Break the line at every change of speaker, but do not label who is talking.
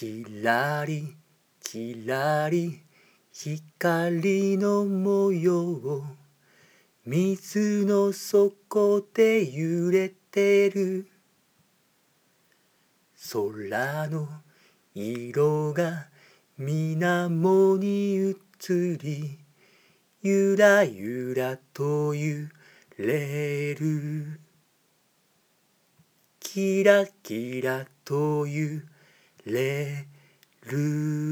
きらりきらり光の模様水の底で揺れてる。空の色が水面に映りゆらゆらと揺れる。キラキラと揺れるれる。